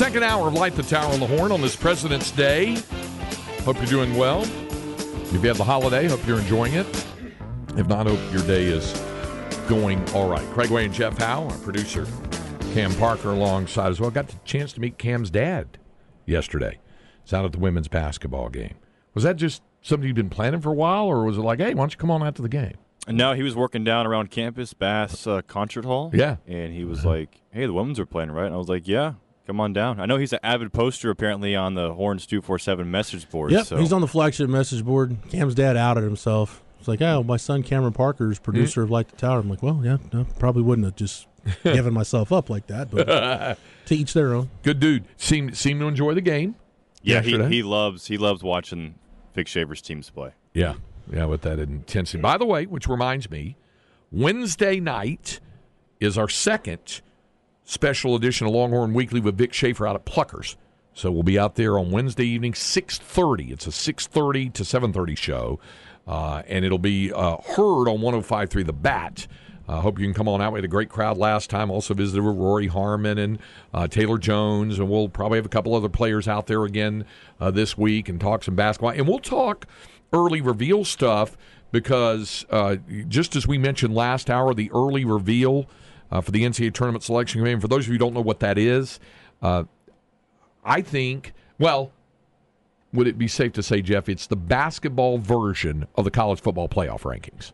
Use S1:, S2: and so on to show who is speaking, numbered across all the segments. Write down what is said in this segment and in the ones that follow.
S1: Second hour of Light the Tower on the Horn on this President's Day. Hope you're doing well. If you had the holiday, hope you're enjoying it. If not, hope your day is going all right. Craig Way and Jeff Howe, our producer, Cam Parker alongside as well. Got the chance to meet Cam's dad yesterday. It's out at the women's basketball game. Was that just something you'd been planning for a while, or was it like, hey, why don't you come on out to the game?
S2: No, he was working down around campus, Bass uh, Concert Hall.
S1: Yeah.
S2: And he was like, hey, the women's are playing, right? And I was like, yeah, come on down. I know he's an avid poster apparently on the Horns 247 message board.
S3: Yep,
S2: so.
S3: he's on the flagship message board. Cam's dad outed himself. It's like, oh, my son Cameron Parker is producer of Light the Tower. I'm like, well, yeah, no, probably wouldn't have just given myself up like that, but to each their own.
S1: Good dude. Seemed seemed to enjoy the game.
S2: Yeah, he, he loves he loves watching Vic Schaefer's teams play.
S1: Yeah, yeah, with that intensity. By the way, which reminds me, Wednesday night is our second special edition of Longhorn Weekly with Vic Schaefer out at Pluckers. So we'll be out there on Wednesday evening, six thirty. It's a six thirty to seven thirty show, uh, and it'll be uh, heard on 105.3 The Bat. I uh, hope you can come on out. We had a great crowd last time. Also visited with Rori Harmon and uh, Taylor Jones, and we'll probably have a couple other players out there again uh, this week and talk some basketball. And we'll talk early reveal stuff because uh, just as we mentioned last hour, the early reveal uh, for the NCAA tournament selection committee. And for those of you who don't know what that is, uh, I think well. Would it be safe to say, Jeff, it's the basketball version of the college football playoff rankings?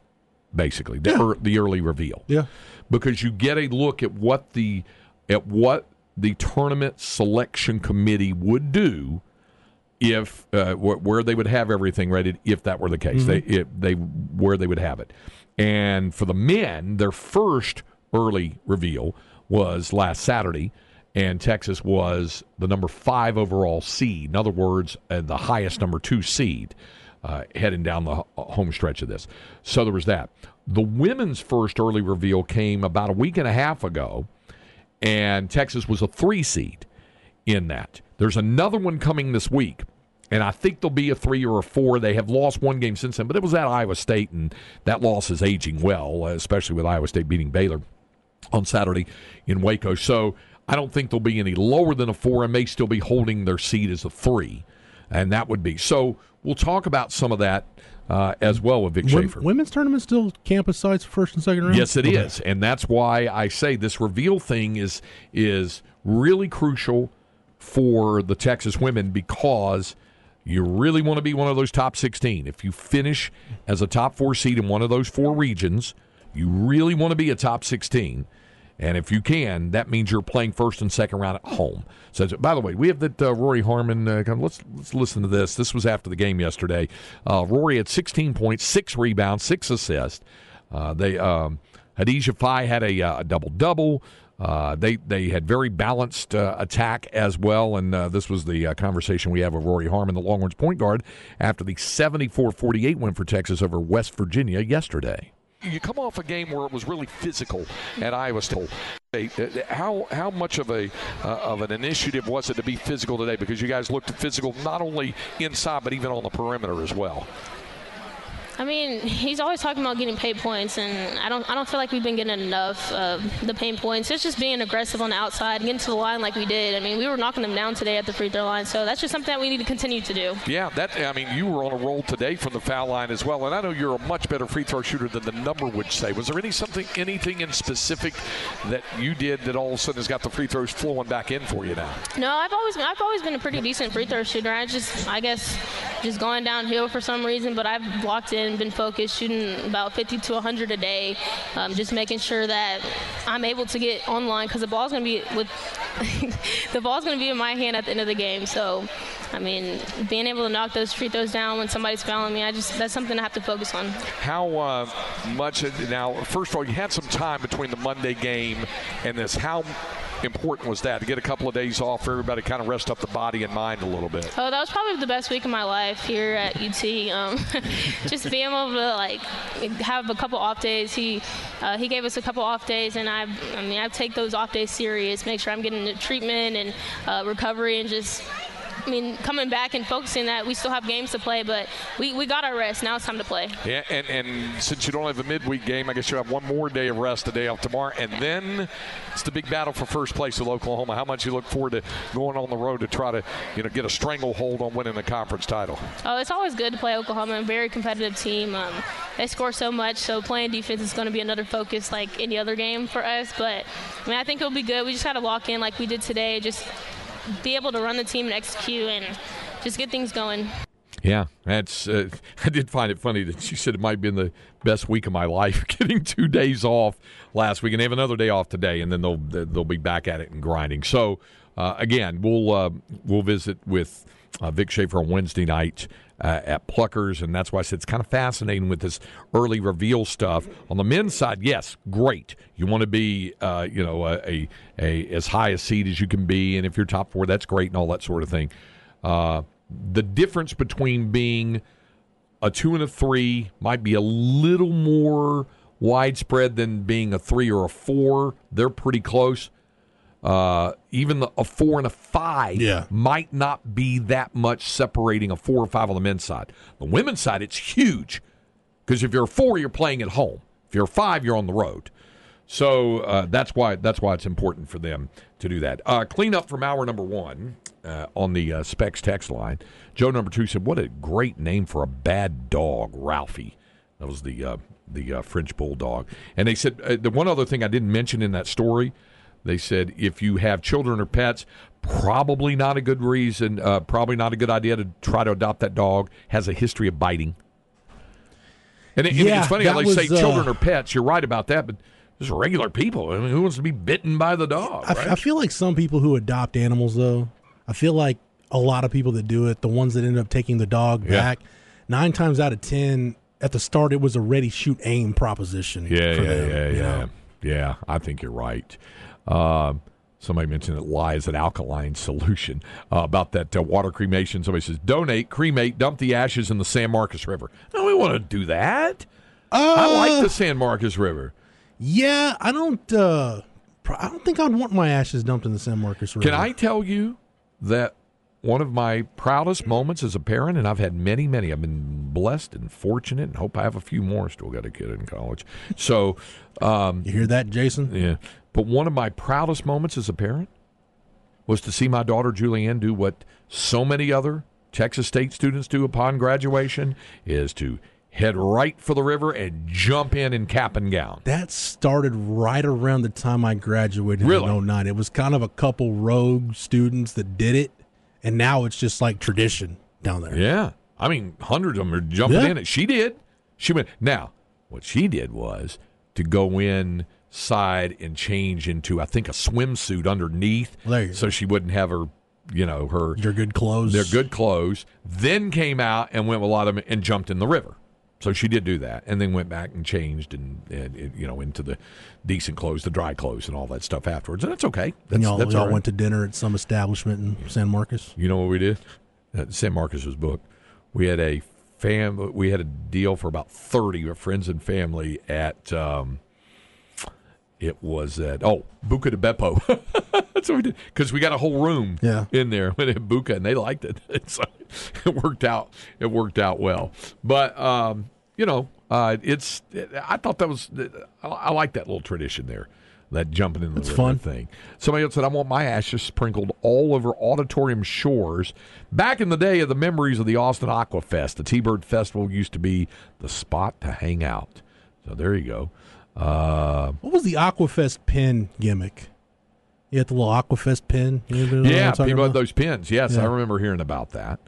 S1: basically the, ear the early reveal.
S3: Yeah.
S1: Because you get a look at what the at what the tournament selection committee would do if uh, wh- where they would have everything ready if that were the case. They if they where they would have it. And for the men, their first early reveal was last Saturday and Texas was the number 5 overall seed. In other words, uh, the highest number 2 seed uh, heading down the home stretch of this. So there was that. The women's first early reveal came about a week and a half ago, and Texas was a three seed in that. There's another one coming this week, and I think there'll be a three or a four. They have lost one game since then, but it was at Iowa State, and that loss is aging well, especially with Iowa State beating Baylor on Saturday in Waco. So I don't think they'll be any lower than a four and may still be holding their seed as a three. And that would be. So we'll talk about some of that uh, as well with Vic Schaefer.
S3: women's tournament still campus sites first and second round?
S1: Yes, it
S3: Okay.
S1: is, and that's why I say this reveal thing is is really crucial for the Texas women because you really want to be one of those top 16. If you finish as a top 4 seed in one of those four regions, you really want to be a top 16. And if you can, that means you're playing first and second round at home. So, by the way, we have that uh, Rori Harmon. Uh, let's let's listen to this. This was after the game yesterday. Uh, Rori had 16 points, six rebounds, six assists. Uh, they um, Khadija Faye had a, uh, double double. Uh, they they had very balanced attack as well, and this was the conversation we have with Rori Harmon, the Longhorns point guard, after the 74-48 win for Texas over West Virginia yesterday. You come off a game where it was really physical at Iowa State. Uh, How how much of a uh, of an initiative was it to be physical today? Because you guys looked physical not only inside but even on the perimeter as well.
S4: I mean, he's always talking about getting paid points, and I don't, I don't feel like we've been getting enough of the paid points. It's just being aggressive on the outside, getting to the line like we did. I mean, we were knocking them down today at the free throw line, so that's just something that we need to continue to do.
S1: Yeah, that I mean, you were on a roll today from the foul line as well, and I know you're a much better free throw shooter than the number would say. Was there any something, anything in specific that you did that all of a sudden has got the free throws flowing back in for you now?
S4: No, I've always, been, I've always been a pretty decent free throw shooter. I just, I guess, just going downhill for some reason, but I've blocked in, been focused, shooting about 50 to 100 a day, um, just making sure that I'm able to get online because the ball's gonna be with, the ball's gonna be in my hand at the end of the game. So I mean, being able to knock those free throws down when somebody's fouling me, I just that's something I have to focus on.
S1: How uh, much now? First of all, you had some time between the Monday game and this. How important was that to get a couple of days off for everybody kind of rest up the body and mind a little bit?
S4: Oh, that was probably the best week of my life here at UT. Um, just being able to like have a couple off days. He uh, he gave us a couple off days, and I I mean I take those off days serious. Make sure I'm getting the treatment and uh, recovery, and just I mean, coming back and focusing that we still have games to play, but we, we got our rest. Now it's time to play.
S1: Yeah, and, and since you don't have a midweek game, I guess you have one more day of rest, a day off tomorrow, and then it's the big battle for first place with Oklahoma. How much you look forward to going on the road to try to you know get a stranglehold on winning the conference title?
S4: Oh, it's always good to play Oklahoma. A very competitive team. Um, they score so much, so playing defense is going to be another focus like any other game for us. But I mean, I think it'll be good. We just got to lock in like we did today. Just be able to run the team and execute and just get things going.
S1: Yeah, that's. Uh, I did find it funny that she said it might have been the best week of my life, getting two days off last week, and they have another day off today, and then they'll they'll be back at it and grinding. So uh, again, we'll uh, we'll visit with uh, Vic Schaefer on Wednesday night uh, at Pluckers, and that's why I said it's kind of fascinating with this early reveal stuff. On the men's side, yes, great. You want to be, uh, you know, a, a, a, as high a seed as you can be, and if you're top four, that's great, and all that sort of thing. Uh, the difference between being a two and a three might be a little more widespread than being a three or a four. They're pretty close. Uh, even the, a four and a five
S3: Yeah.
S1: might not be that much separating a four or five on the men's side. The women's side, it's huge because if you're a four, you're playing at home. If you're a five, you're on the road. So uh, that's why that's why it's important for them to do that. Uh, clean up from hour number one uh, on the uh, Specs text line. Joe number two said, "What a great name for a bad dog, Ralphie." That was the uh, the uh, French bulldog. And they said uh, the one other thing I didn't mention in that story. They said if you have children or pets, probably not a good reason, uh, probably not a good idea to try to adopt that dog. Has a history of biting. And, it,
S3: Yeah,
S1: it's funny how they say
S3: uh,
S1: children or pets. You're right about that, but just regular people. I mean, who wants to be bitten by the dog?
S3: I,
S1: right?
S3: I feel like some people who adopt animals, though, I feel like a lot of people that do it, the ones that end up taking the dog
S1: Yeah.
S3: back, nine times out of ten, at the start, it was a ready, shoot, aim proposition.
S1: Yeah, yeah,
S3: them,
S1: yeah, yeah,
S3: know?
S1: yeah. I think you're right. Um, somebody mentioned that lye is an alkaline solution uh, about that uh, water cremation. Somebody says donate, cremate, dump the ashes in the San Marcos River. No, we want to do that. I like
S3: Uh,
S1: the San Marcos River.
S3: Yeah, I don't. Uh, I don't think I'd want my ashes dumped in the San Marcos River.
S1: Can I tell you that one of my proudest moments as a parent, and I've had many, many. I've been blessed and fortunate, and hope I have a few more. Still got a kid in college, so um,
S3: You hear that, Jason?
S1: Yeah. But one of my proudest moments as a parent was to see my daughter Julianne do what so many other Texas State students do upon graduation is to head right for the river and jump in in cap and gown.
S3: That started right around the time I graduated
S1: Really?
S3: in 09. It was kind of a couple rogue students that did it, and now it's just like tradition down there.
S1: Yeah. I mean, hundreds of them are jumping
S3: Yeah.
S1: in it. She did. She went. Now, what she did was to go inside and change into, I think, a swimsuit underneath, so she wouldn't have her, you know, her
S3: Your good clothes.
S1: their good clothes, then came out and went with a lot of them and jumped in the river. So she did do that, and then went back and changed and, and, and, you know into the decent clothes, the dry clothes, and all that stuff afterwards. And that's okay. That's,
S3: And y'all,
S1: that's
S3: y'all
S1: all right.
S3: went to dinner at some establishment in San Marcos.
S1: You know what we did? Uh, San Marcos was booked. We had a fam. We had a deal for about thirty of friends and family at. Um, it was at oh Buca de Beppo. That's what we did because we got a whole room
S3: Yeah.
S1: in there with a Buca and they liked it. so it worked out. It worked out well. But um, you know, uh, it's. I thought that was. I, I like that little tradition there. That jumping in the river
S3: fun.
S1: thing. Somebody else said, I want my ashes sprinkled all over auditorium shores. Back in the day of the memories of the Austin Aqua Fest, the T Bird Festival used to be the spot to hang out. So there you go. Uh,
S3: What was the Aquafest pin gimmick? You had the little Aquafest pin. You know
S1: yeah, people had those pins. Yes, I remember hearing about that.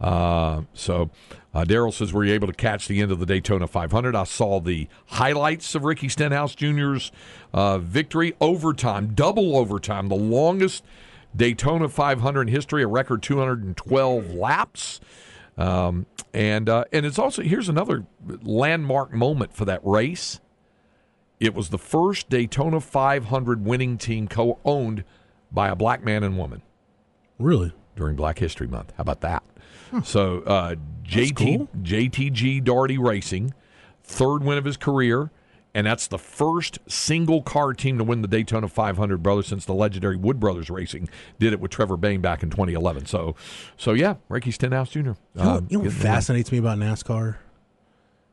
S1: Uh, so uh, Daryl says, Were you able to catch the end of the Daytona 500? I saw the highlights of Ricky Stenhouse Jr.'s uh, victory. Overtime, double overtime, the longest Daytona 500 in history, a record 212 laps. Um, and uh, and it's also here's another landmark moment for that race. It was the first Daytona 500 winning team co-owned by a black man and woman
S3: Really?
S1: during Black History Month. How about that? So uh, JT
S3: cool.
S1: JTG Daugherty Racing, third win of his career, and that's the first single car team to win the Daytona 500 brother, since the legendary Wood Brothers Racing did it with Trevor Bayne back in 2011. So, so yeah, Ricky Stenhouse Jr.
S3: You know,
S1: uh,
S3: you know what
S1: getting the win.
S3: fascinates me about NASCAR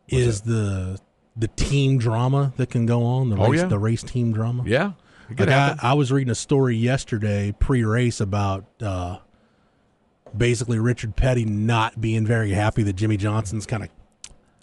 S3: is the the team drama that can go on. The
S1: Oh,
S3: race,
S1: yeah.
S3: the race team drama.
S1: Yeah,
S3: Like I. I was reading a story yesterday pre-race about uh, basically Richard Petty not being very happy that Jimmie Johnson's kind of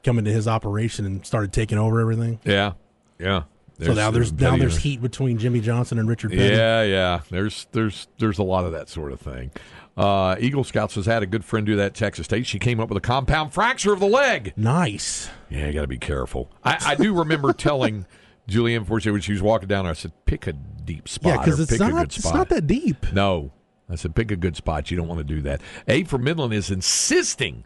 S3: come into his operation and started taking over everything.
S1: yeah, yeah.
S3: so now there's now there's heat between Jimmie Johnson and Richard Petty.
S1: Yeah, yeah. There's there's there's a lot of that sort of thing. Uh, Eagle Scouts has had a good friend do that at Texas State. She came up with a compound fracture of the leg.
S3: Nice.
S1: Yeah, you got to be careful. I, I do remember telling Julianne Fortier when she was walking down, I said, "Pick a deep spot.
S3: Yeah, because it's not it's not that deep.
S1: No, I said, pick a good spot. You don't want to do that. A for Midland is insisting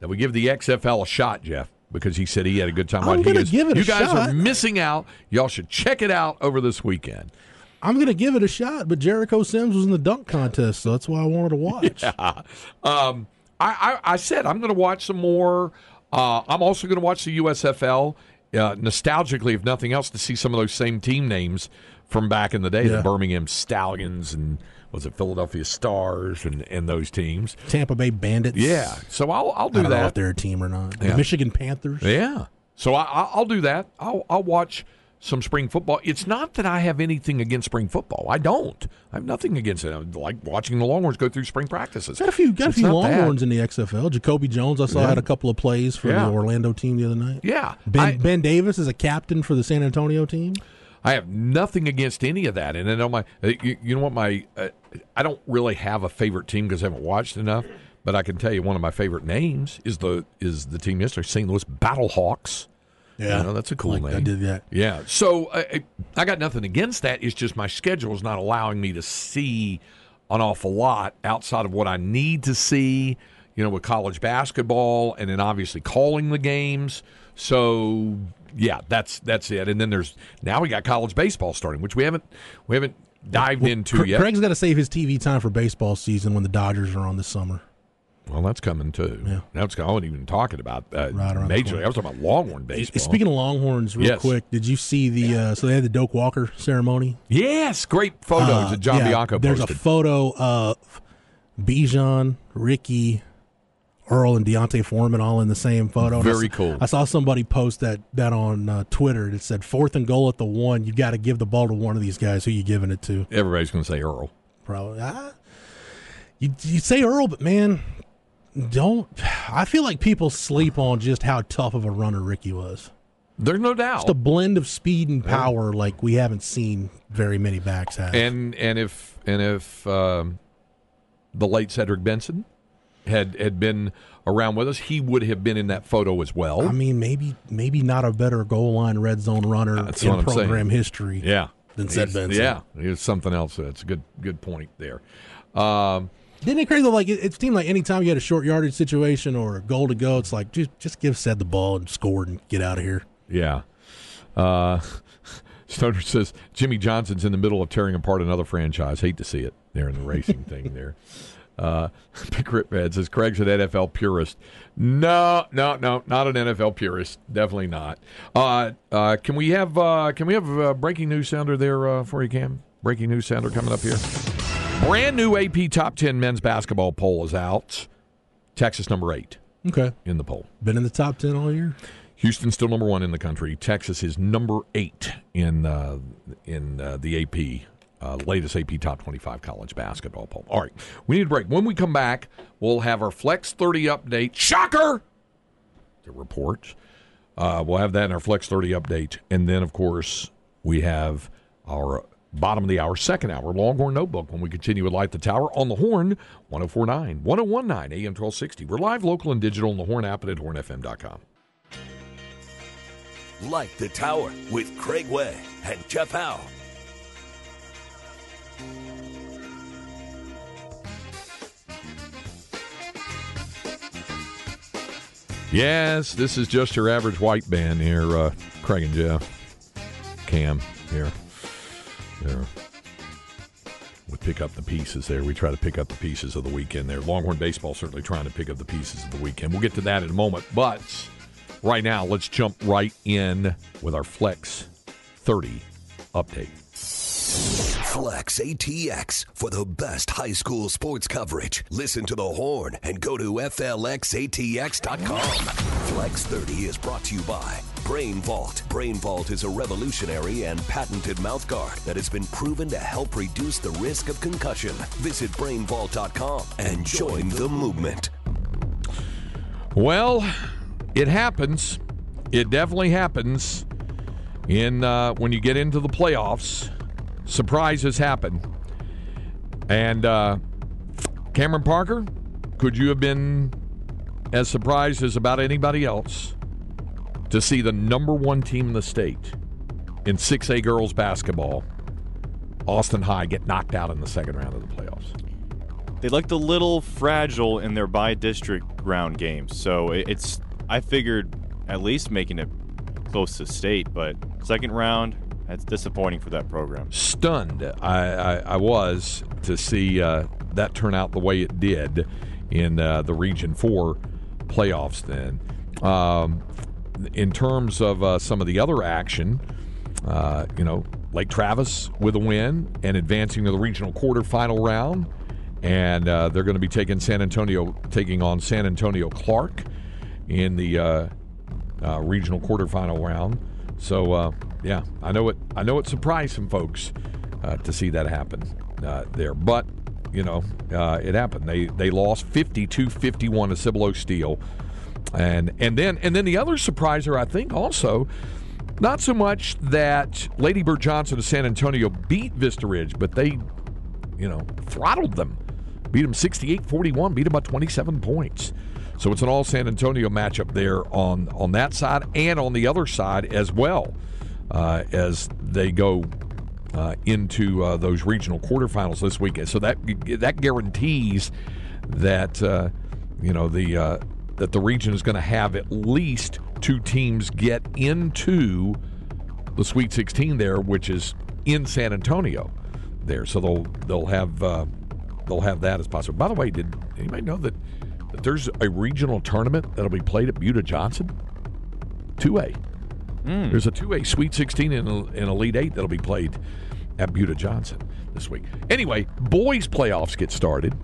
S1: that we give the XFL a shot, Jeff, because he said he had a good time.
S3: I'm
S1: watching. He
S3: gonna give it
S1: You guys are missing out. Y'all should check it out over this weekend.
S3: I'm gonna give it a shot, but Jericho Sims was in the dunk contest, so that's why I wanted to watch.
S1: Um, I, I, I said I'm going to watch some more. Uh, I'm also going to watch the USFL uh, nostalgically, if nothing else, to see some of those same team names from back in the day, the Birmingham Stallions and was it Philadelphia Stars and, and those teams.
S3: Tampa Bay Bandits.
S1: Yeah, so I'll I'll
S3: I
S1: do
S3: don't know if they're a team or not.
S1: Yeah.
S3: The Michigan Panthers.
S1: Yeah, so I, I- I'll do that. I'll I'll watch some spring football. It's not that I have anything against spring football. I don't. I have nothing against it. I like watching the Longhorns go through spring practices.
S3: Got a few, got a few
S1: bad.
S3: Longhorns in the XFL. Jacoby Jones, I saw
S1: Yeah.
S3: had a couple of plays for
S1: Yeah.
S3: the Orlando team the other night.
S1: Yeah,
S3: Ben
S1: I-
S3: Ben Davis is a captain for the San Antonio team.
S1: I have nothing against any of that. And then on my, uh, you, you know what, my, uh, I don't really have a favorite team because I haven't watched enough. But I can tell you one of my favorite names is the is the team yesterday, St. Louis Battlehawks.
S3: Yeah,
S1: You know, that's a cool
S3: Like,
S1: name.
S3: I did that.
S1: Yeah. So uh, I, I got nothing against that. It's just my schedule is not allowing me to see an awful lot outside of what I need to see, you know, with college basketball and then obviously calling the games. So yeah, that's that's it. And then there's now we got college baseball starting, which we haven't we haven't dived into
S3: Cra-
S1: yet.
S3: Craig's got to save his TV time for baseball season when the Dodgers are on this summer.
S1: Well, that's coming too.
S3: Yeah.
S1: That's I wasn't even talking about uh,
S3: Right
S1: majorly. I was talking about Longhorn baseball.
S3: Speaking of Longhorns, real
S1: Yes.
S3: quick, did you see the? Uh, so they had the Doak Walker ceremony.
S1: yes, great photos
S3: Uh,
S1: that John
S3: yeah,
S1: Bianco
S3: There's
S1: posted.
S3: a photo of Bijan, Ricky, Earl, and D'Onta Foreman all in the same photo. And I
S1: Very cool.
S3: I saw somebody post that that on uh, Twitter. It said fourth and goal at the one. You got to give the ball to one of these guys. Who you giving it to?
S1: Everybody's going to say Earl.
S3: Probably. Ah, you you say Earl, but man, don't. I feel like people sleep on just how tough of a runner Ricky was.
S1: There's no doubt.
S3: Just a blend of speed and power like we haven't seen very many backs have.
S1: and and if and if um, the late Cedric Benson had had been around with us, he would have been in that photo as well.
S3: I mean, maybe maybe not a better goal line red zone runner
S1: That's
S3: in
S1: I'm saying.
S3: program history.
S1: yeah,
S3: Than Ced Benson.
S1: Yeah, it's something else. That's a good good point there. Um,
S3: Didn't it crazy though? Like it, it seemed like anytime you had a short yardage situation or a goal to go, it's like just just give Ced the ball and score and get out of here.
S1: yeah. Uh, Stoner says Jimmie Johnson's in the middle of tearing apart another franchise. Hate to see it there in the racing thing there. Uh, Big Rip Head says Craig's an NFL purist. No, no, no, not an NFL purist. Definitely not. Uh, uh, can we have uh, can we have a breaking news sounder there uh, for you, Cam? Breaking news sounder coming up here. Brand new AP Top Ten men's basketball poll is out. Texas number eight
S3: Okay,
S1: in the poll.
S3: been in the top ten all year.
S1: Houston's still number one in the country. Texas is number eight in uh, in uh, the AP uh, latest AP Top 25 college basketball poll. All right, we need a break. When we come back, we'll have our Flex 30 update. Shocker! The report. Uh, we'll have that in our Flex 30 update, and then of course we have our Bottom of the hour, second hour, Longhorn Notebook when we continue with Light the Tower on the Horn, 1049, 1019, AM 1260. We're live, local, and digital on the Horn app and at hornfm.com.
S5: Light the Tower with Craig Way and Jeff Howe.
S1: Yes, this is just your average white band here, uh, Craig and Jeff. Cam here. There. We pick up the pieces there. We try to pick up the pieces of the weekend there. Longhorn baseball certainly trying to pick up the pieces of the weekend. We'll get to that in a moment. But right now, let's jump right in with our Flex 30 update.
S5: Flex ATX for the best high school sports coverage. Listen to the horn and go to FLXATX.com. Flex 30 is brought to you by Brain Vault. Brain Vault is a revolutionary and patented mouthguard that has been proven to help reduce the risk of concussion. Visit brainvault.com and join the movement.
S1: Well, it happens. It definitely happens in uh, when you get into the playoffs. Surprises happen, and uh, Cameron Parker, could you have been as surprised as about anybody else to see the number one team in the state in 6A girls basketball, Austin High, get knocked out in the second round of the playoffs?
S2: They looked a little fragile in their by district round games, so it's. I figured at least making it close to state, but second round, that's disappointing for that program.
S1: stunned I, I, I was to see uh, that turn out the way it did in uh, the Region 4 playoffs then. Um, in terms of uh, some of the other action, uh, you know, Lake Travis with a win and advancing to the regional quarterfinal round. And uh, they're going to be taking San Antonio, taking on San Antonio Clark in the uh, uh, regional quarterfinal round. So uh, yeah, I know it. I know it surprised some folks to see that happen there, but you know it happened. They they lost 52-51 to Cibolo Steele, and and then and then the other surpriser I think also. Not so much that Lady Bird Johnson of San Antonio beat Vista Ridge, but they, you know, throttled them. Beat them 68 41, beat them by 27 points. So it's an all San Antonio matchup there on, on that side and on the other side as well uh, as they go uh, into uh, those regional quarterfinals this weekend. So that that guarantees that uh, you know the uh, that the region is going to have at least two teams get into the Sweet 16 there, which is in San Antonio there. So they'll they'll have uh, they'll have that as possible. By the way, did anybody know that, that there's a regional tournament that'll be played at Buda Johnson? Two A. There's a two A Sweet 16 and an Elite Eight that'll be played at Buda Johnson this week. Anyway, boys playoffs get started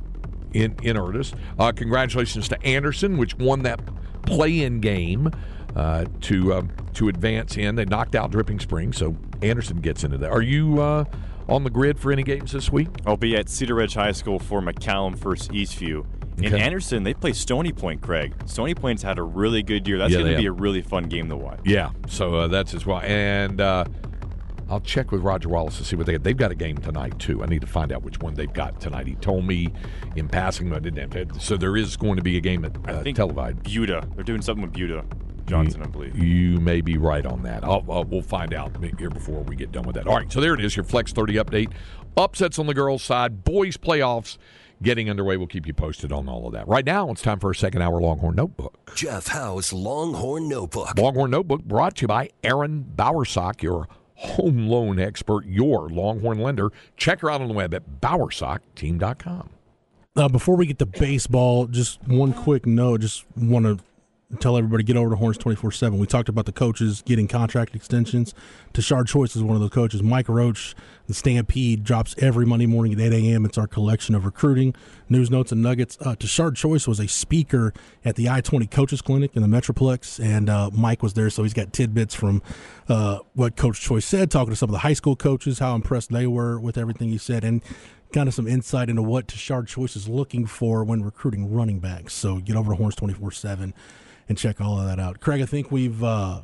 S1: in in earnest. Uh, congratulations to Anderson, which won that play-in game uh, to um, to advance in. They knocked out Dripping Springs, so Anderson gets into that. Are you uh, on the grid for any games this week?
S2: I'll be at Cedar Ridge High School for McCallum First Eastview. In
S1: Okay.
S2: Anderson, they play Stony Point, Craig. Stony Point's had a really good year. That's
S1: Yeah,
S2: going to be a really fun game to watch.
S1: Yeah, so uh, that's as well. And uh, I'll check with Roger Wallace to see what they they've got a game tonight too. I need to find out which one they've got tonight. He told me in passing, but I didn't have so there is going to be a game at
S2: I
S1: uh,
S2: think
S1: televised.
S2: Buda. They're doing something with Buda Johnson, I believe.
S1: You may be right on that. I'll, I'll- we'll find out here before we get done with that. All right, so there it is, your Flex 30 update. Upsets on the girls' side, boys' playoffs getting underway. We'll keep you posted on all of that. Right now, it's time for a second hour Longhorn Notebook.
S5: Jeff Howe's Longhorn Notebook.
S1: Longhorn Notebook brought to you by Erin Bowersock, your home loan expert, your Longhorn lender. Check her out on the web at bowersockteam.com.
S3: Uh, before we get to baseball, just one quick note. Just want to tell everybody get over to Horns twenty four seven. We talked about the coaches getting contract extensions. Tashard Choice is one of those coaches. Mike Roach, the Stampede drops every Monday morning at eight a.m. It's our collection of recruiting news, notes, and nuggets. Uh, Tashard Choice was a speaker at the I twenty Coaches Clinic in the Metroplex, and uh, Mike was there, so he's got tidbits from uh, what Coach Choice said, talking to some of the high school coaches, how impressed they were with everything he said, and kind of some insight into what Tashard Choice is looking for when recruiting running backs. So get over to Horns twenty four seven and check all of that out. Craig, I think we've uh,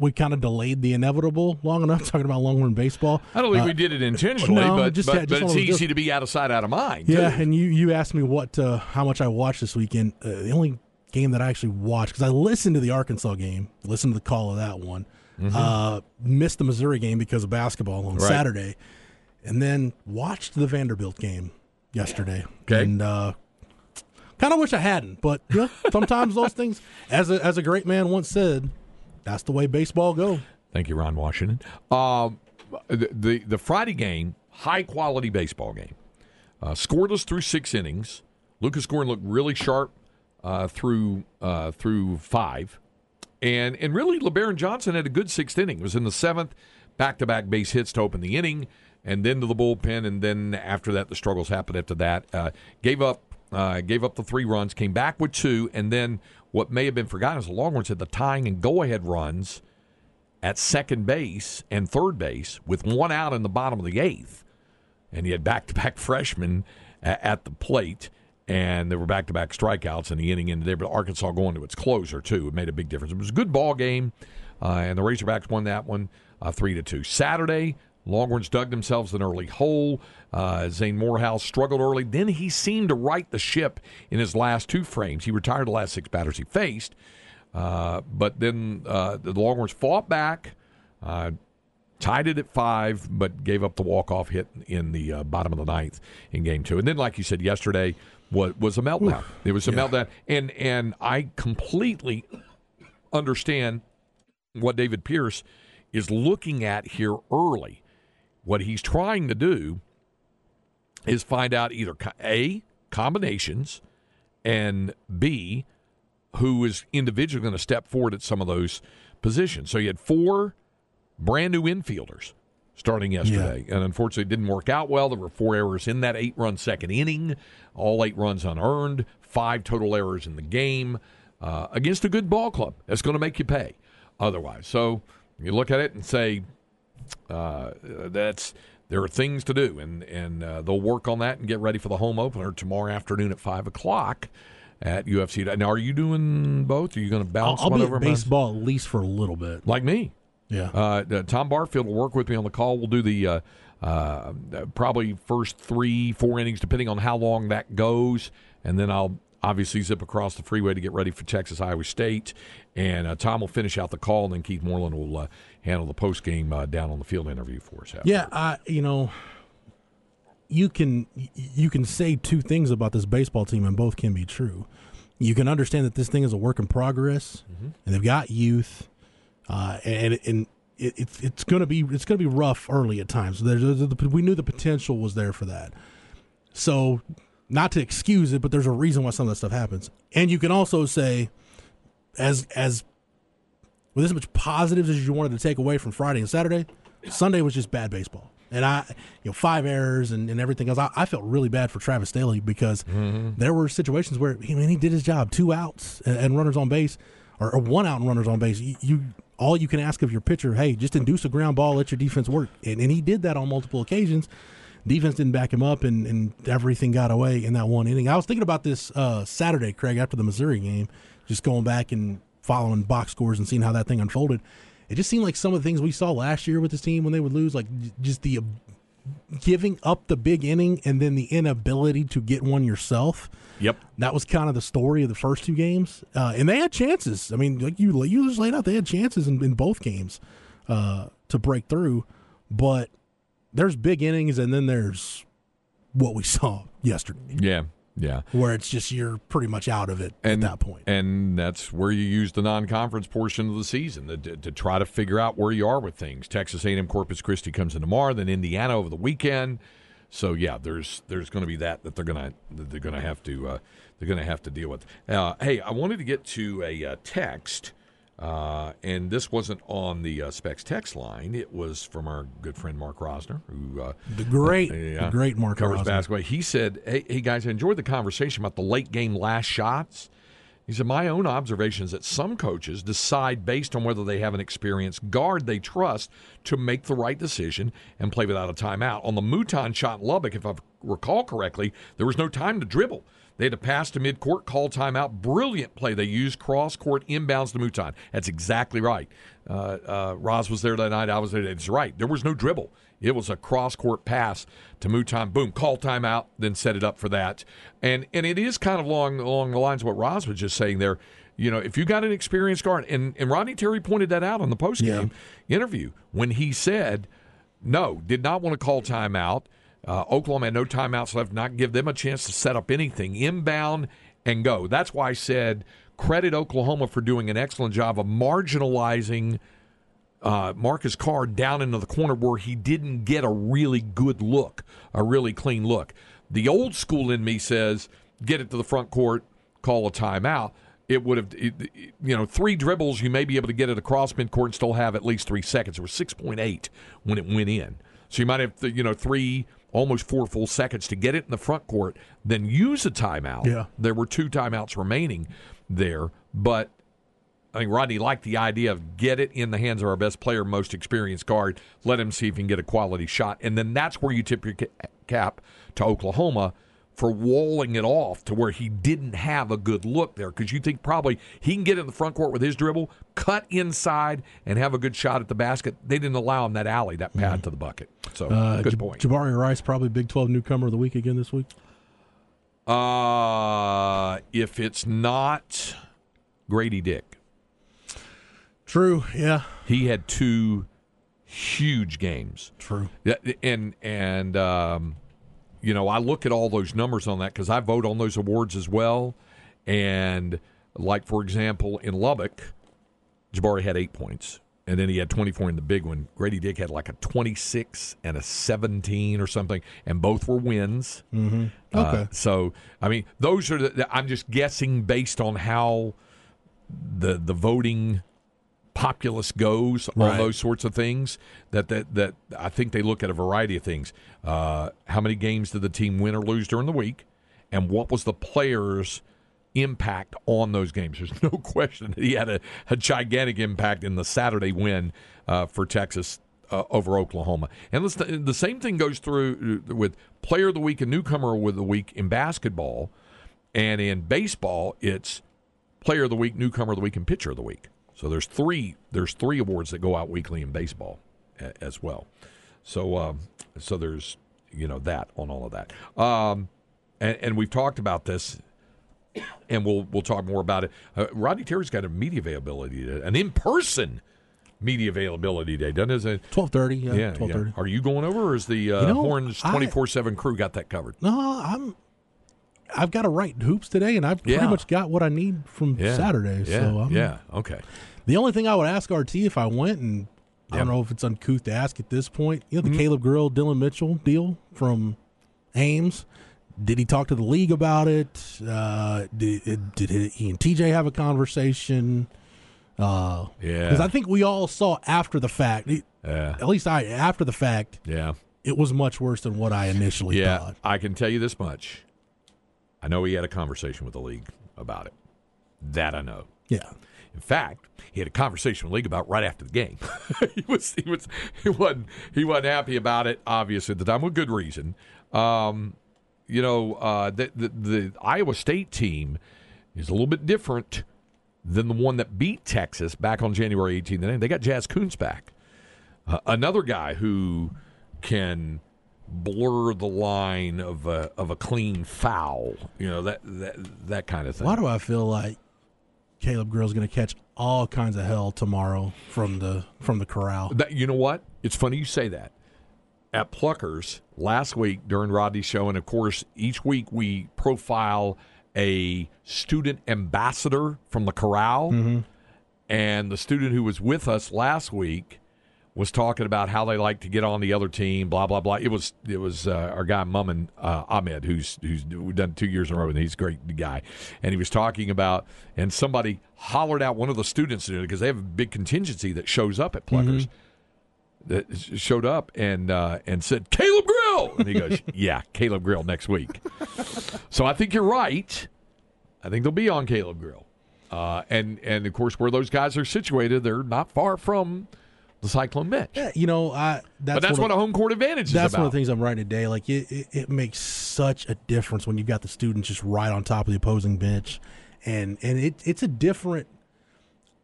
S3: we kind of delayed the inevitable long enough talking about Longhorn baseball.
S1: I don't think
S3: Uh,
S1: we did it intentionally,
S3: no,
S1: but,
S3: just
S1: but, but it's easy to be out of sight, out of mind.
S3: Yeah,
S1: too.
S3: and you you asked me what uh, how much I watched this weekend. Uh, the only game that I actually watched because I listened to the Arkansas game, listened to the call of that one. Uh, missed the Missouri game because of basketball on
S1: Mm-hmm. Right.
S3: Saturday, and then watched the Vanderbilt game yesterday.
S1: Okay.
S3: and uh, Kind of wish I hadn't, but yeah, sometimes those things, as a, as a great man once said, that's the way baseball go.
S1: Thank you, Ron Washington. Um, the, the the Friday game, high quality baseball game, uh, scoreless through six innings. Lucas Gordon looked really sharp uh, through uh, through five, and and really Lebarron Johnson had a good sixth inning. It was in the seventh, back to back base hits to open the inning, and then to the bullpen, and then after that the struggles happened. After that, uh, gave up uh, gave up the three runs, came back with two, and then what may have been forgotten is the Longhorns had the tying and go ahead runs at second base and third base with one out in the bottom of the eighth. And he had back to back freshmen at the plate, and there were back to back strikeouts in the inning ended there. But Arkansas going to its closer, too. It made a big difference. It was a good ball game, uh, and the Razorbacks won that one uh, 3 to 2. Saturday, Longhorns dug themselves an early hole. Uh, Zane Morehouse struggled early. Then he seemed to right the ship in his last two frames. He retired the last six batters he faced. Uh, but then uh, the Longhorns fought back, uh, tied it at five, but gave up the walk-off hit in the uh, bottom of the ninth in game two. And then, like you said yesterday, was, was a meltdown. Oof. It was a yeah. meltdown. And, and I completely understand what David Pierce is looking at here early what he's trying to do is find out either A, combinations, and B, who is individually going to step forward at some of those positions. So you had four brand new infielders starting yesterday, yeah. and unfortunately it didn't work out well. There were four errors in that eight run second inning, all eight runs unearned, five total errors in the game uh, against a good ball club. That's going to make you pay otherwise. So you look at it and say, uh, that's there are things to do, and and uh, they'll work on that and get ready for the home opener tomorrow afternoon at five o'clock at UFC. Now, are you doing both? Are you going to bounce?
S3: I'll,
S1: I'll
S3: be at baseball at least for a little bit,
S1: like me.
S3: Yeah.
S1: Uh, Tom Barfield will work with me on the call. We'll do the uh, uh, probably first three, four innings, depending on how long that goes, and then I'll obviously zip across the freeway to get ready for Texas Iowa State. And uh, Tom will finish out the call, and then Keith Moreland will uh, handle the post game uh, down on the field interview for us.
S3: After. Yeah, you know, you can you can say two things about this baseball team, and both can be true. You can understand that this thing is a work in progress, mm-hmm. and they've got youth, uh, and and it, it's it's going to be it's going to be rough early at times. There's, there's, we knew the potential was there for that. So not to excuse it, but there's a reason why some of that stuff happens. And you can also say, as as with as much positives as you wanted to take away from Friday and Saturday, Sunday was just bad baseball. And I, you know, five errors and, and everything else. I, I felt really bad for Travis Sthele because mm-hmm. there were situations where I mean he did his job, two outs and, and runners on base, or, or, one out and runners on base. You, you, all you can ask of your pitcher, hey, just induce a ground ball, let your defense work, and, and he did that on multiple occasions defense didn't back him up, and, and everything got away in that one inning. I was thinking about this uh, Saturday, Craig, after the Missouri game, just going back and following box scores and seeing how that thing unfolded. It just seemed like some of the things we saw last year with this team when they would lose, like just the giving up the big inning and then the inability to get one yourself.
S1: Yep,
S3: that was kind of the story of the first two games, uh, and they had chances. I mean, like you you just laid out, they had chances in, in both games uh, to break through, but there's big innings and then there's what we saw yesterday.
S1: Yeah. Yeah.
S3: Where it's just you're pretty much out of it
S1: and,
S3: at that point.
S1: And that's where you use the non-conference portion of the season to, to, try to figure out where you are with things. Texas A&M Corpus Christi comes in tomorrow, then Indiana over the weekend. So yeah, there's there's going to be that that they're going to they're to have to uh, they're to have to deal with. Uh, hey, I wanted to get to a uh, text uh, and this wasn't on the uh, Specs text line. It was from our good friend Mark Rosner, who uh,
S3: the great, the great Mark
S1: covers
S3: Rosner.
S1: basketball. He said, hey, "Hey guys, I enjoyed the conversation about the late game last shots." He said, "My own observation is that some coaches decide based on whether they have an experienced guard they trust to make the right decision and play without a timeout. On the Mouton shot in Lubbock, if I recall correctly, there was no time to dribble." They had to pass to midcourt, call timeout. Brilliant play. They used cross court inbounds to Mouton. That's exactly right. Uh, uh, Roz was there that night. I was there. It's right. There was no dribble. It was a cross court pass to Mouton. Boom, call timeout, then set it up for that. And and it is kind of along along the lines of what Roz was just saying there. You know, if you got an experienced guard, and, and Rodney Terry pointed that out on the post game yeah. interview when he said, no, did not want to call timeout. Uh, Oklahoma had no timeouts left, not give them a chance to set up anything. Inbound and go. That's why I said credit Oklahoma for doing an excellent job of marginalizing uh, Marcus Carr down into the corner where he didn't get a really good look, a really clean look. The old school in me says get it to the front court, call a timeout. It would have, you know, three dribbles, you may be able to get it across midcourt and still have at least three seconds. It was 6.8 when it went in. So you might have, you know, three, almost four full seconds to get it in the front court, then use a timeout.
S3: Yeah.
S1: There were two timeouts remaining there, but I think Rodney liked the idea of get it in the hands of our best player, most experienced guard, let him see if he can get a quality shot. And then that's where you tip your cap to Oklahoma for walling it off to where he didn't have a good look there because you think probably he can get in the front court with his dribble, cut inside, and have a good shot at the basket. They didn't allow him that alley, that pad to the bucket. So,
S3: Uh,
S1: good
S3: Jab-
S1: point.
S3: Jabari Rice, probably Big 12 newcomer of the week again this week.
S1: Uh, if it's not Grady Dick,
S3: True. Yeah.
S1: he had two huge games.
S3: True.
S1: Yeah, and and um, you know, I look at all those numbers on that because I vote on those awards as well. And like for example, in Lubbock, Jabari had eight points, and then he had 24 in the big one. Grady Dick had like a 26 and a 17 or something, and both were wins. Mm-hmm.
S3: Okay.
S1: so I mean, those are the. I'm just guessing based on how the the voting populace goes on
S3: Right.
S1: those sorts of things that, that that I think they look at a variety of things. Uh, how many games did the team win or lose during the week, and what was the players' impact on those games? There's no question that he had a, a gigantic impact in the Saturday win uh, for Texas. Uh, over Oklahoma, and listen, the same thing goes through uh, with Player of the Week and Newcomer of the Week in basketball, and in baseball, it's Player of the Week, Newcomer of the Week, and Pitcher of the Week. So there's three there's three awards that go out weekly in baseball a, as well. So um, so there's you know that on all of that. Um, and, and we've talked about this, and we'll we'll talk more about it. Uh, Rodney Terry's got a media availability, today, an in person media availability day, doesn't it?
S3: 1230. Yeah.
S1: Yeah,
S3: 1230.
S1: yeah. Are you going over, or is the uh,
S3: You know,
S1: Horns twenty four seven crew got that covered?
S3: No, I'm. I've got to write hoops today, and I've
S1: Yeah.
S3: pretty much got what I need from
S1: Yeah,
S3: Saturday.
S1: Yeah,
S3: so I'm,
S1: yeah, okay.
S3: The only thing I would ask RT if I went, and I don't know if it's uncouth to ask at this point, you know, the Caleb Grill, Dylan Mitchell deal from Ames. Did he talk to the league about it? Uh, did did he and TJ have a conversation? Uh,
S1: Yeah.
S3: because I think we all saw after the fact.
S1: Yeah,
S3: At least I after the fact,
S1: yeah.
S3: it was much worse than what I initially
S1: Yeah,
S3: thought.
S1: I can tell you this much. I know he had a conversation with the league about it. That I know.
S3: Yeah.
S1: In fact, he had a conversation with the league about right after the game. he was he was he wasn't he wasn't happy about it. Obviously, at the time, with good reason. Um, you know, uh, the, the the Iowa State team is a little bit different than the one that beat Texas back on January 18th. They got Jaz Kunc back, uh, another guy who can blur the line of a of a clean foul. You know that that that kind of thing.
S3: Why do I feel like Caleb Grill's going to catch all kinds of hell tomorrow from the from the corral?
S1: That, you know what? It's funny you say that. At Pluckers last week during Rodney's show, and of course, each week we profile a student ambassador from the corral. Mm-hmm. And the student who was with us last week was talking about how they like to get on the other team, blah blah blah. It was it was uh, our guy Mummin uh, Ahmed, who's who's done two years in a row, and he's a great guy. And he was talking about, and somebody hollered out one of the students because they have a big contingency that shows up at Pluckers that showed up and uh, and said Caleb Grill, and he goes, "Yeah, Caleb Grill next week." so I think you're right. I think they'll be on Caleb Grill, uh, and and of course where those guys are situated, they're not far from the Cyclone bench.
S3: Yeah, you know, I that's,
S1: but that's what
S3: of,
S1: a home court advantage
S3: that's
S1: is about.
S3: one of the things I'm writing today. Like it, it, it makes such a difference when you've got the students just right on top of the opposing bench, and and it it's a different.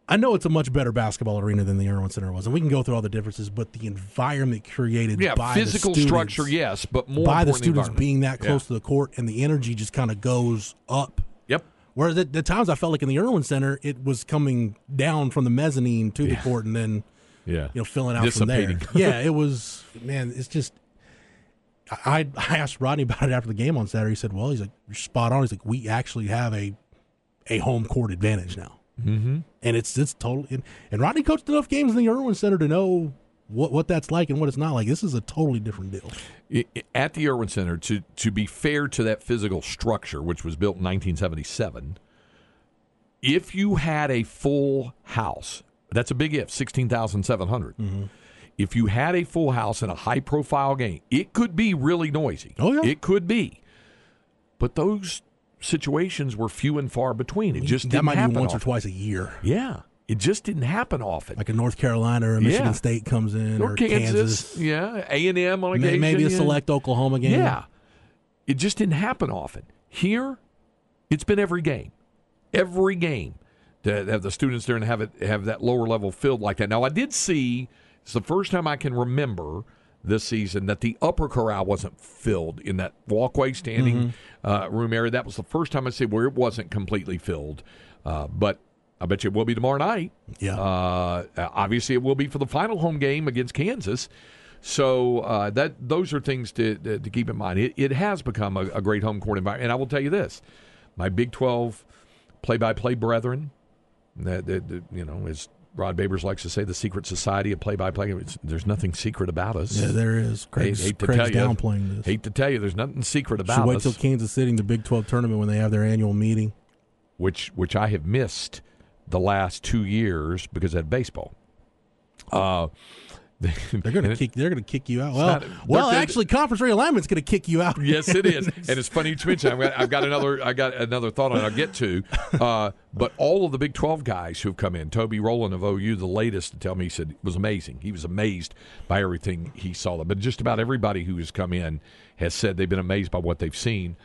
S3: I know it's a much better basketball arena than the Erwin Center was, and we can go through all the differences. But the environment created
S1: yeah,
S3: by
S1: physical
S3: the students,
S1: structure, yes, but more
S3: by the students being that close
S1: Yeah.
S3: to the court, and the energy just kind of goes up.
S1: Yep.
S3: Whereas at the times I felt like in the Erwin Center, it was coming down from the mezzanine to the court, and then
S1: Yeah.
S3: you know filling out from there. Yeah, it was man. It's just I I asked Rodney about it after the game on Saturday. He said, "Well, he's like you're spot on. He's like we actually have a a home court advantage now, mm-hmm. and it's it's total. And, and Rodney coached enough games in the Erwin Center to know what what that's like and what it's not like. This is a totally different deal.
S1: At the Erwin Center, to to be fair to that physical structure, which was built in 1977, if you had a full house, that's a big if, 16,700. If you had a full house in a high profile game, it could be really noisy.
S3: Oh, yeah.
S1: It could be. But those situations were few and far between. It just
S3: that
S1: didn't
S3: might
S1: happen
S3: be once or twice a year.
S1: Yeah. It just didn't happen often.
S3: Like a North Carolina or a Michigan
S1: Yeah.
S3: State comes in
S1: or
S3: or,
S1: Kansas, yeah, A and M on occasion,
S3: maybe a
S1: yeah.
S3: select Oklahoma game.
S1: Yeah. It just didn't happen often. Here, it's been every game. Every game to have the students there and have it have that lower level filled like that. Now I did see it's the first time I can remember this season that the upper corral wasn't filled in that walkway standing uh, room area. That was the first time I see where it wasn't completely filled. Uh, but I bet you it will be tomorrow night.
S3: Yeah.
S1: Uh, obviously, it will be for the final home game against Kansas. So uh, that those are things to, to, to keep in mind. It, it has become a, a great home court environment, and I will tell you this: my Big Twelve play-by-play brethren, that, that, that, you know, as Rod Babers likes to say, the secret society of play-by-play. it's- There's nothing secret about us.
S3: Yeah, there is. Craig's,
S1: hate to
S3: Craig's
S1: tell you,
S3: downplaying this.
S1: Hate to tell you, there's nothing secret
S3: Should
S1: about
S3: wait
S1: us.
S3: till Kansas City in the Big 12 tournament when they have their annual meeting.
S1: which which I have missed the last two years because of baseball. Uh,
S3: They're going to kick. They're going to kick you out. Well,
S1: not-
S3: well, actually, conference realignment's going to kick you out.
S1: Yes, it is, and it's funny you mention. I've got, I've got another. I got another thought on. it I'll get to, uh, but all of the Big Twelve guys who've come in, Toby Rowland of OU, the latest to tell me, he said it was amazing. He was amazed by everything he saw. But just about everybody who has come in has said they've been amazed by what they've seen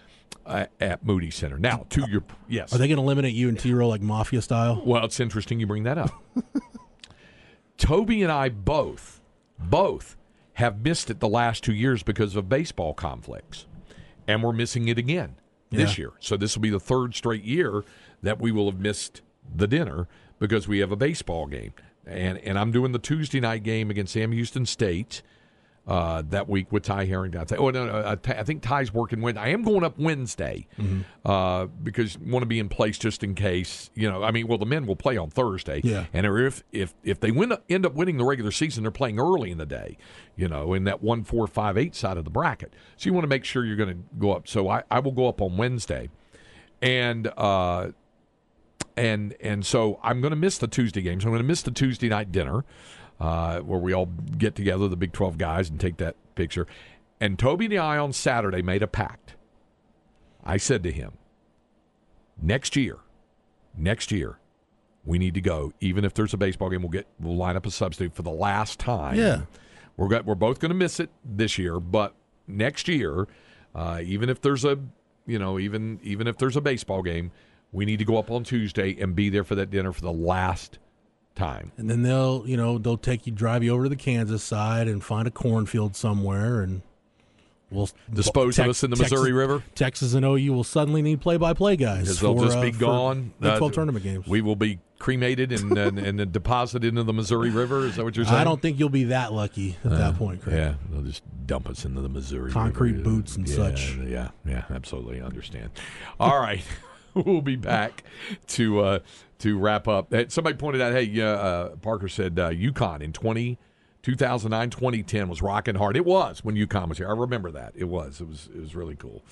S1: uh, at Moody Center. Now, to your yes,
S3: Are they going to eliminate you and T row like mafia style?
S1: Well, it's interesting you bring that up. Toby and I both, both have missed it the last two years because of baseball conflicts, and we're missing it again this
S3: Yeah.
S1: year. So this will be the third straight year that we will have missed the dinner because we have a baseball game, and and I'm doing the Tuesday night game against Sam Houston State. Uh, that week with Ty Harrington. I think- Oh no, no uh, I think Ty's working Wednesday. I am going up Wednesday uh, because want to be in place just in case. You know, I mean, well, the men will play on Thursday,
S3: Yeah.
S1: and if if if they win, end up winning the regular season, they're playing early in the day. You know, in that one, four, five, eight side of the bracket. So you want to make sure you're going to go up. So I, I will go up on Wednesday, and. Uh, and and so I'm going to miss the Tuesday games. I'm going to miss the Tuesday night dinner uh, where we all get together, the Big 12 guys, and take that picture. And Toby and I on Saturday made a pact. I said to him, next year, next year, we need to go. Even if there's a baseball game, we'll get we'll line up a substitute for the last time.
S3: Yeah.
S1: we're got, we're both going to miss it this year, but next year, uh, even if there's a you know even even if there's a baseball game, we need to go up on Tuesday and be there for that dinner for the last time.
S3: And then they'll, you know, they'll take you, drive you over to the Kansas side and find a cornfield somewhere, and we'll
S1: Dispose of us in the Missouri River?
S3: Texas and OU will suddenly need play-by-play guys.
S1: Because they'll
S3: for,
S1: just
S3: uh,
S1: be
S3: for
S1: gone.
S3: Big
S1: Uh,
S3: 12 tournament games.
S1: We will be cremated and and, and then deposited into the Missouri River. Is that what you're saying?
S3: I don't think you'll be that lucky at that point, Craig.
S1: Yeah, they'll just dump us into the Missouri
S3: Concrete
S1: River.
S3: boots and
S1: Yeah,
S3: such.
S1: Yeah, yeah, absolutely understand. All right, we'll be back to uh, to wrap up. Somebody pointed out, hey, uh, Parker said uh, UConn in 20, 2009, 2010 was rocking hard. It was when UConn was here. I remember that. It was. It was. It was really cool.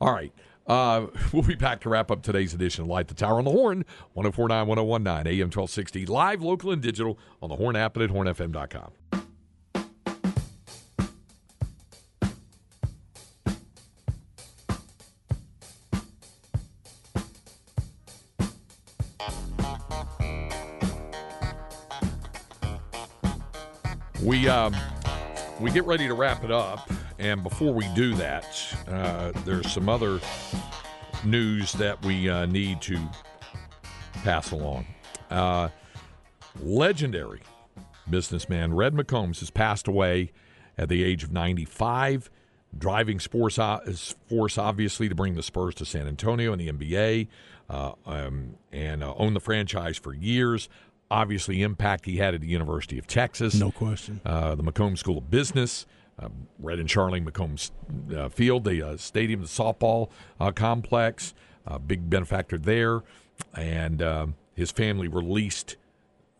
S1: All right. Uh, we'll be back to wrap up today's edition of Light the Tower on the Horn, 1049, 1019, AM 1260, live, local, and digital on the Horn app and at hornfm.com. um, we get ready to wrap it up, and before we do that, uh, there's some other news that we uh, need to pass along. Uh, legendary businessman Red McCombs has passed away at the age of 95. Driving sports force, obviously, to bring the Spurs to San Antonio in the NBA, uh, um, and uh, owned the franchise for years. Obviously, impact he had at the University of Texas
S3: No question.
S1: uh, the McCombs School of Business, uh, Red and Charline McCombs uh, Field, the uh, stadium, the softball uh, complex, uh, big benefactor there. And um, his family released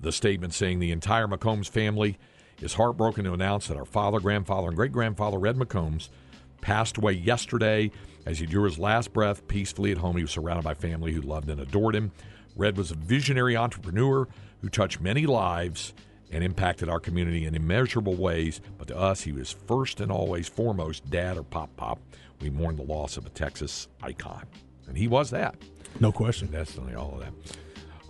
S1: the statement saying the entire McCombs family is heartbroken to announce that our father, grandfather, and great grandfather, Red McCombs, passed away yesterday as he drew his last breath peacefully at home. He was surrounded by family who loved and adored him. Red was a visionary entrepreneur who touched many lives and impacted our community in immeasurable ways. But to us, he was first and always foremost dad or pop pop. We mourn the loss of a Texas icon. And he was that.
S3: No question.
S1: Definitely all of that.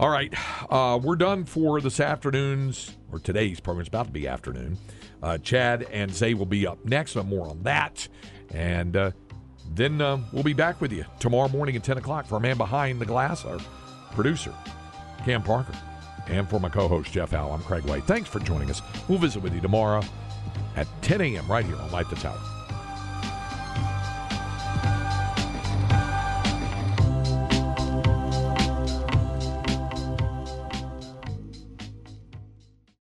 S1: All right, uh, we're done for this afternoon's or today's program. It's about to be afternoon. Uh, Chad and Zay will be up next. but more on that, and uh, then uh, we'll be back with you tomorrow morning at ten o'clock for our man behind the glass, our producer Cam Parker, and for my co-host Jeff Howe. I'm Craig Way. Thanks for joining us. We'll visit with you tomorrow at 10 a.m. right here on Light the Tower.